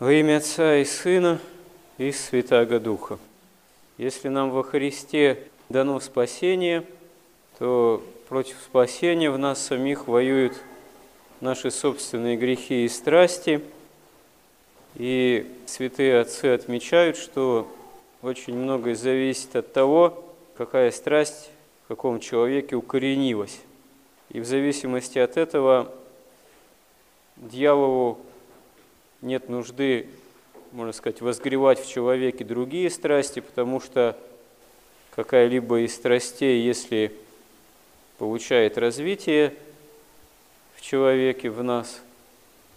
Во имя Отца и Сына и Святаго Духа. Если нам во Христе дано спасение, то против спасения в нас самих воюют наши собственные грехи и страсти. И святые отцы отмечают, что очень многое зависит от того, какая страсть в каком человеке укоренилась. И в зависимости от этого дьяволу нет нужды, можно сказать, возгревать в человеке другие страсти, потому что какая-либо из страстей, если получает развитие в человеке, в нас,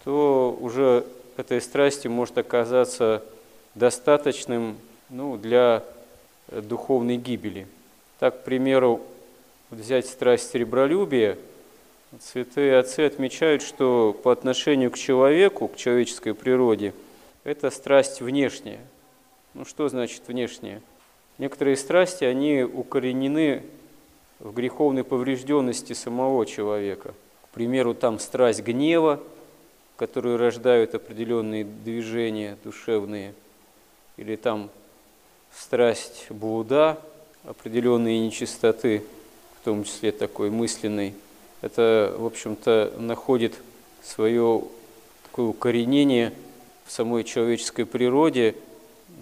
то уже этой страсти может оказаться достаточным ну, для духовной гибели. Так, к примеру, взять страсть сребролюбия – Святые отцы отмечают, что по отношению к человеку, к человеческой природе, это страсть внешняя. Ну что значит внешняя? Некоторые страсти, они укоренены в греховной поврежденности самого человека. К примеру, там страсть гнева, которые рождают определенные движения душевные, или там страсть блуда, определенные нечистоты, в том числе такой мысленной это, в общем-то, находит свое такое укоренение в самой человеческой природе,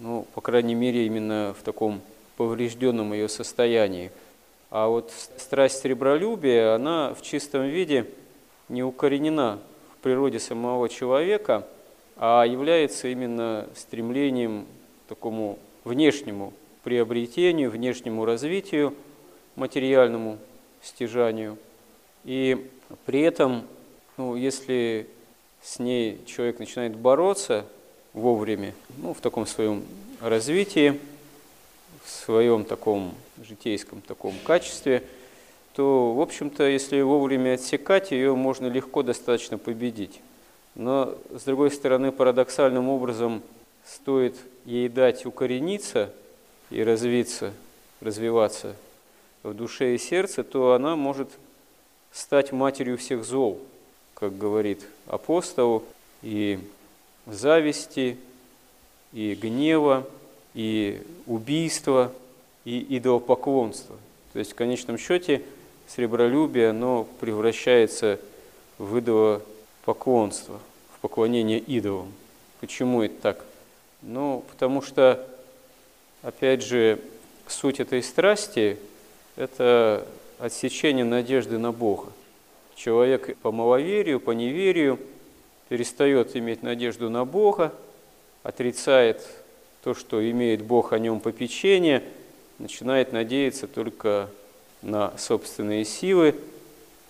ну, по крайней мере, именно в таком поврежденном ее состоянии. А вот страсть сребролюбия, она в чистом виде не укоренена в природе самого человека, а является именно стремлением к такому внешнему приобретению, внешнему развитию, материальному стяжанию – и при этом, ну, если с ней человек начинает бороться вовремя, ну, в таком своем развитии, в своем таком житейском таком качестве, то, в общем-то, если вовремя отсекать, ее можно легко достаточно победить. Но, с другой стороны, парадоксальным образом стоит ей дать укорениться и развиться, развиваться в душе и сердце, то она может стать матерью всех зол, как говорит апостол, и зависти, и гнева, и убийства, и идолопоклонства. То есть в конечном счете сребролюбие, оно превращается в идолопоклонство, в поклонение идолам. Почему это так? Ну, потому что, опять же, суть этой страсти – это отсечение надежды на Бога. Человек по маловерию, по неверию перестает иметь надежду на Бога, отрицает то, что имеет Бог о нем попечение, начинает надеяться только на собственные силы,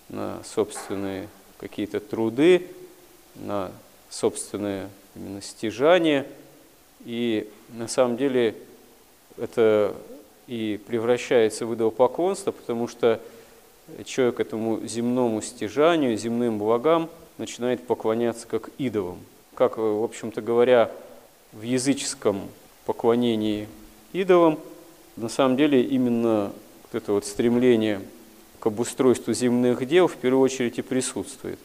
на собственные какие-то труды, на собственное именно стяжание. И на самом деле это и превращается в идолопоклонство, потому что человек этому земному стяжанию, земным благам начинает поклоняться как идолам. Как, в общем-то говоря, в языческом поклонении идолам, на самом деле именно вот это вот стремление к обустройству земных дел в первую очередь и присутствует.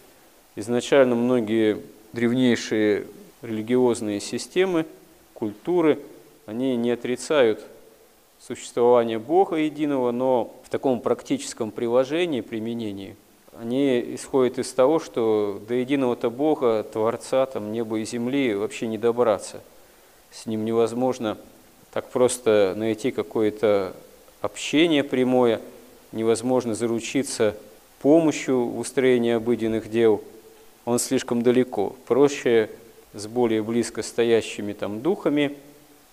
Изначально многие древнейшие религиозные системы, культуры, они не отрицают существования Бога единого, но в таком практическом приложении, применении, они исходят из того, что до единого-то Бога, Творца там, неба и земли вообще не добраться. С Ним невозможно так просто найти какое-то общение прямое, невозможно заручиться помощью в устроении обыденных дел. Он слишком далеко. Проще с более близко стоящими там духами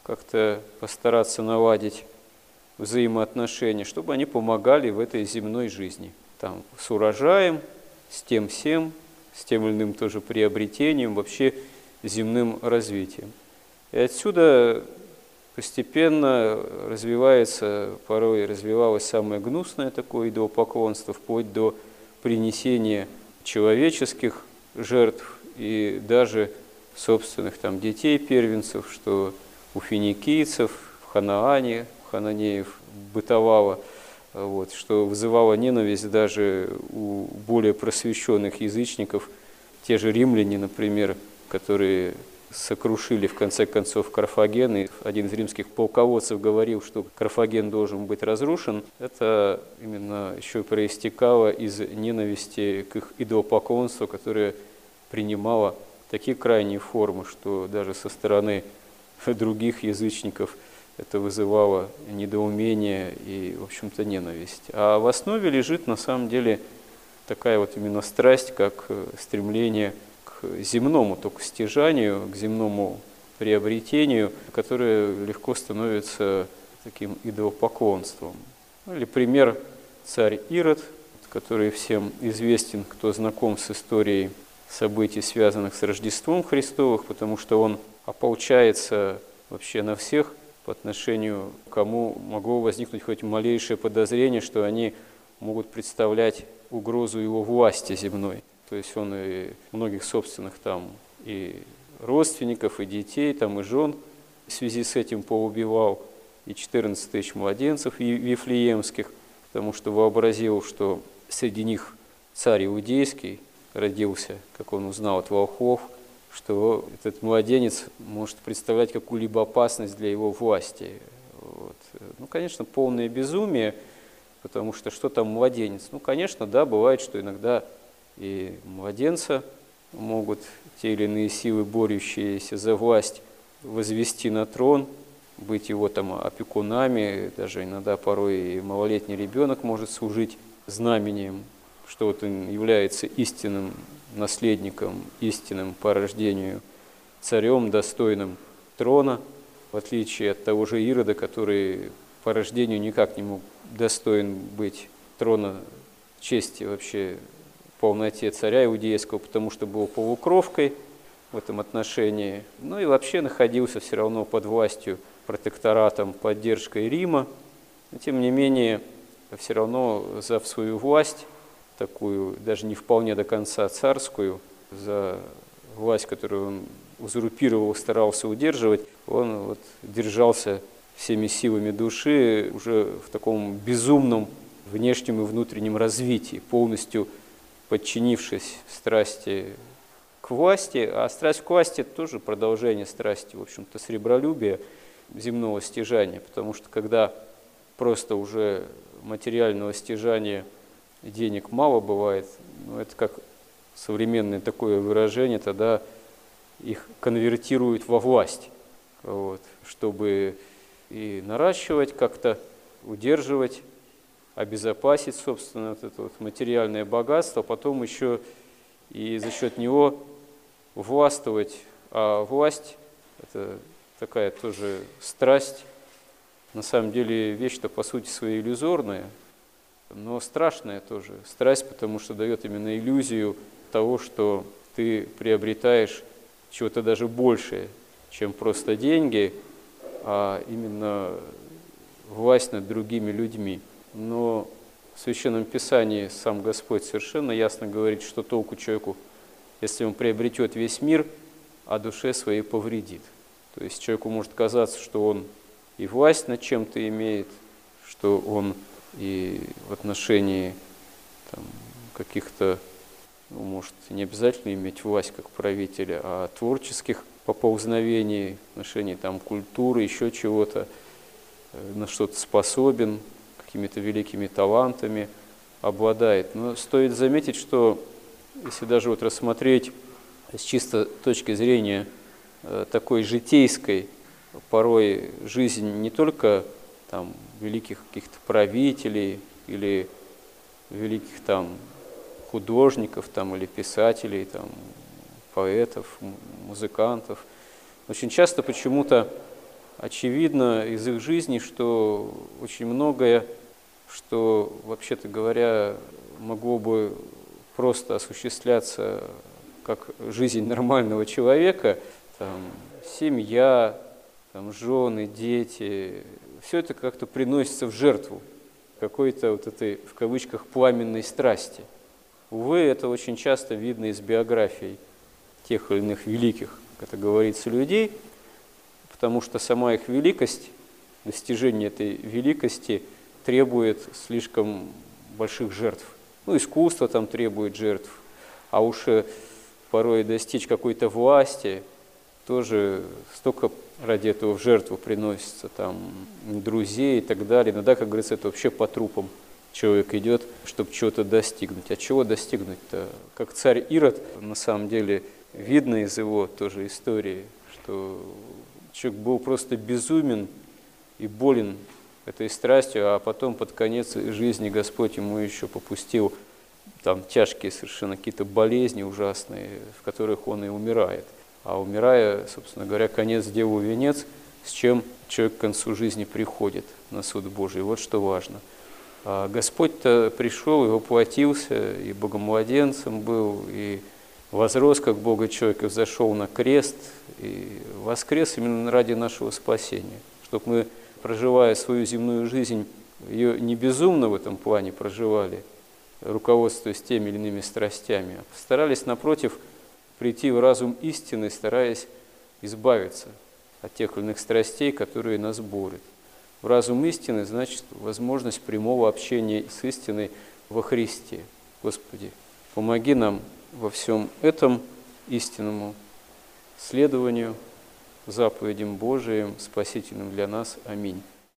как-то постараться наладить взаимоотношения, чтобы они помогали в этой земной жизни. Там, с урожаем, с тем всем, с тем или иным тоже приобретением, вообще земным развитием. И отсюда постепенно развивается, порой развивалось самое гнусное такое идолопоклонство, вплоть до принесения человеческих жертв и даже собственных там детей первенцев, что у финикийцев, в Ханаане, хананеев бытовало, вот, что вызывало ненависть даже у более просвещенных язычников, те же римляне, например, которые сокрушили в конце концов Карфаген, и один из римских полководцев говорил, что Карфаген должен быть разрушен, это именно еще проистекало из ненависти к их идолопоклонству, которое принимало такие крайние формы, что даже со стороны других язычников это вызывало недоумение и, в общем-то, ненависть. А в основе лежит на самом деле такая вот именно страсть, как стремление к земному только стяжанию, к земному приобретению, которое легко становится таким идолопоклонством. Ну, или пример царь Ирод, который всем известен, кто знаком с историей событий, связанных с Рождеством Христовых, потому что он ополчается вообще на всех, по отношению к кому могло возникнуть хоть малейшее подозрение, что они могут представлять угрозу его власти земной. То есть он и многих собственных там и родственников, и детей, там и жен в связи с этим поубивал, и 14 тысяч младенцев вифлеемских, потому что вообразил, что среди них царь иудейский родился, как он узнал от волхов, что этот младенец может представлять какую-либо опасность для его власти. Вот. Ну, конечно, полное безумие, потому что что там младенец? Ну, конечно, да, бывает, что иногда и младенца могут те или иные силы, борющиеся за власть, возвести на трон, быть его там опекунами, даже иногда порой и малолетний ребенок может служить знамением, что вот он является истинным наследником, истинным по рождению царем, достойным трона, в отличие от того же Ирода, который по рождению никак не мог достоин быть трона чести вообще полноте царя иудейского, потому что был полукровкой в этом отношении. Ну и вообще находился все равно под властью, протекторатом, поддержкой Рима. Но тем не менее, все равно за свою власть, такую даже не вполне до конца царскую, за власть, которую он узурпировал, старался удерживать, он вот держался всеми силами души уже в таком безумном внешнем и внутреннем развитии, полностью подчинившись страсти к власти, а страсть к власти – это тоже продолжение страсти, в общем-то, сребролюбия, земного стяжания, потому что когда просто уже материального стяжания денег мало бывает, ну, это как современное такое выражение, тогда их конвертируют во власть, вот, чтобы и наращивать как-то, удерживать обезопасить, собственно, вот это вот материальное богатство, потом еще и за счет него властвовать. А власть – это такая тоже страсть, на самом деле вещь-то по сути своей иллюзорная, но страшная тоже. Страсть, потому что дает именно иллюзию того, что ты приобретаешь чего-то даже большее, чем просто деньги, а именно власть над другими людьми но в Священном Писании сам Господь совершенно ясно говорит, что толку человеку, если он приобретет весь мир, а душе своей повредит. То есть человеку может казаться, что он и власть над чем-то имеет, что он и в отношении там, каких-то, ну, может, не обязательно иметь власть как правителя, а творческих поползновений, в отношении там, культуры, еще чего-то, э, на что-то способен, какими-то великими талантами обладает. Но стоит заметить, что если даже вот рассмотреть с чисто точки зрения э, такой житейской, порой жизнь не только там великих каких-то правителей или великих там художников там, или писателей, там, поэтов, музыкантов. Очень часто почему-то очевидно из их жизни, что очень многое что, вообще-то говоря, могло бы просто осуществляться как жизнь нормального человека, там, семья, там, жены, дети, все это как-то приносится в жертву какой-то вот этой, в кавычках, пламенной страсти. Увы, это очень часто видно из биографий тех или иных великих, как это говорится, людей, потому что сама их великость, достижение этой великости – требует слишком больших жертв. Ну, искусство там требует жертв, а уж э, порой достичь какой-то власти, тоже столько ради этого в жертву приносится, там, друзей и так далее. Иногда, как говорится, это вообще по трупам человек идет, чтобы чего-то достигнуть. А чего достигнуть-то? Как царь Ирод, на самом деле, видно из его тоже истории, что человек был просто безумен и болен этой страстью, а потом под конец жизни Господь ему еще попустил там тяжкие совершенно какие-то болезни ужасные, в которых он и умирает. А умирая, собственно говоря, конец делу венец, с чем человек к концу жизни приходит на суд Божий. Вот что важно. А Господь-то пришел и воплотился, и богомладенцем был, и возрос как Бога человека, зашел на крест, и воскрес именно ради нашего спасения, чтобы мы, проживая свою земную жизнь, ее не безумно в этом плане проживали, руководствуясь теми или иными страстями, а постарались, напротив, прийти в разум истины, стараясь избавиться от тех или иных страстей, которые нас борют. В разум истины значит возможность прямого общения с истиной во Христе. Господи, помоги нам во всем этом истинному следованию заповедям Божиим, спасительным для нас. Аминь.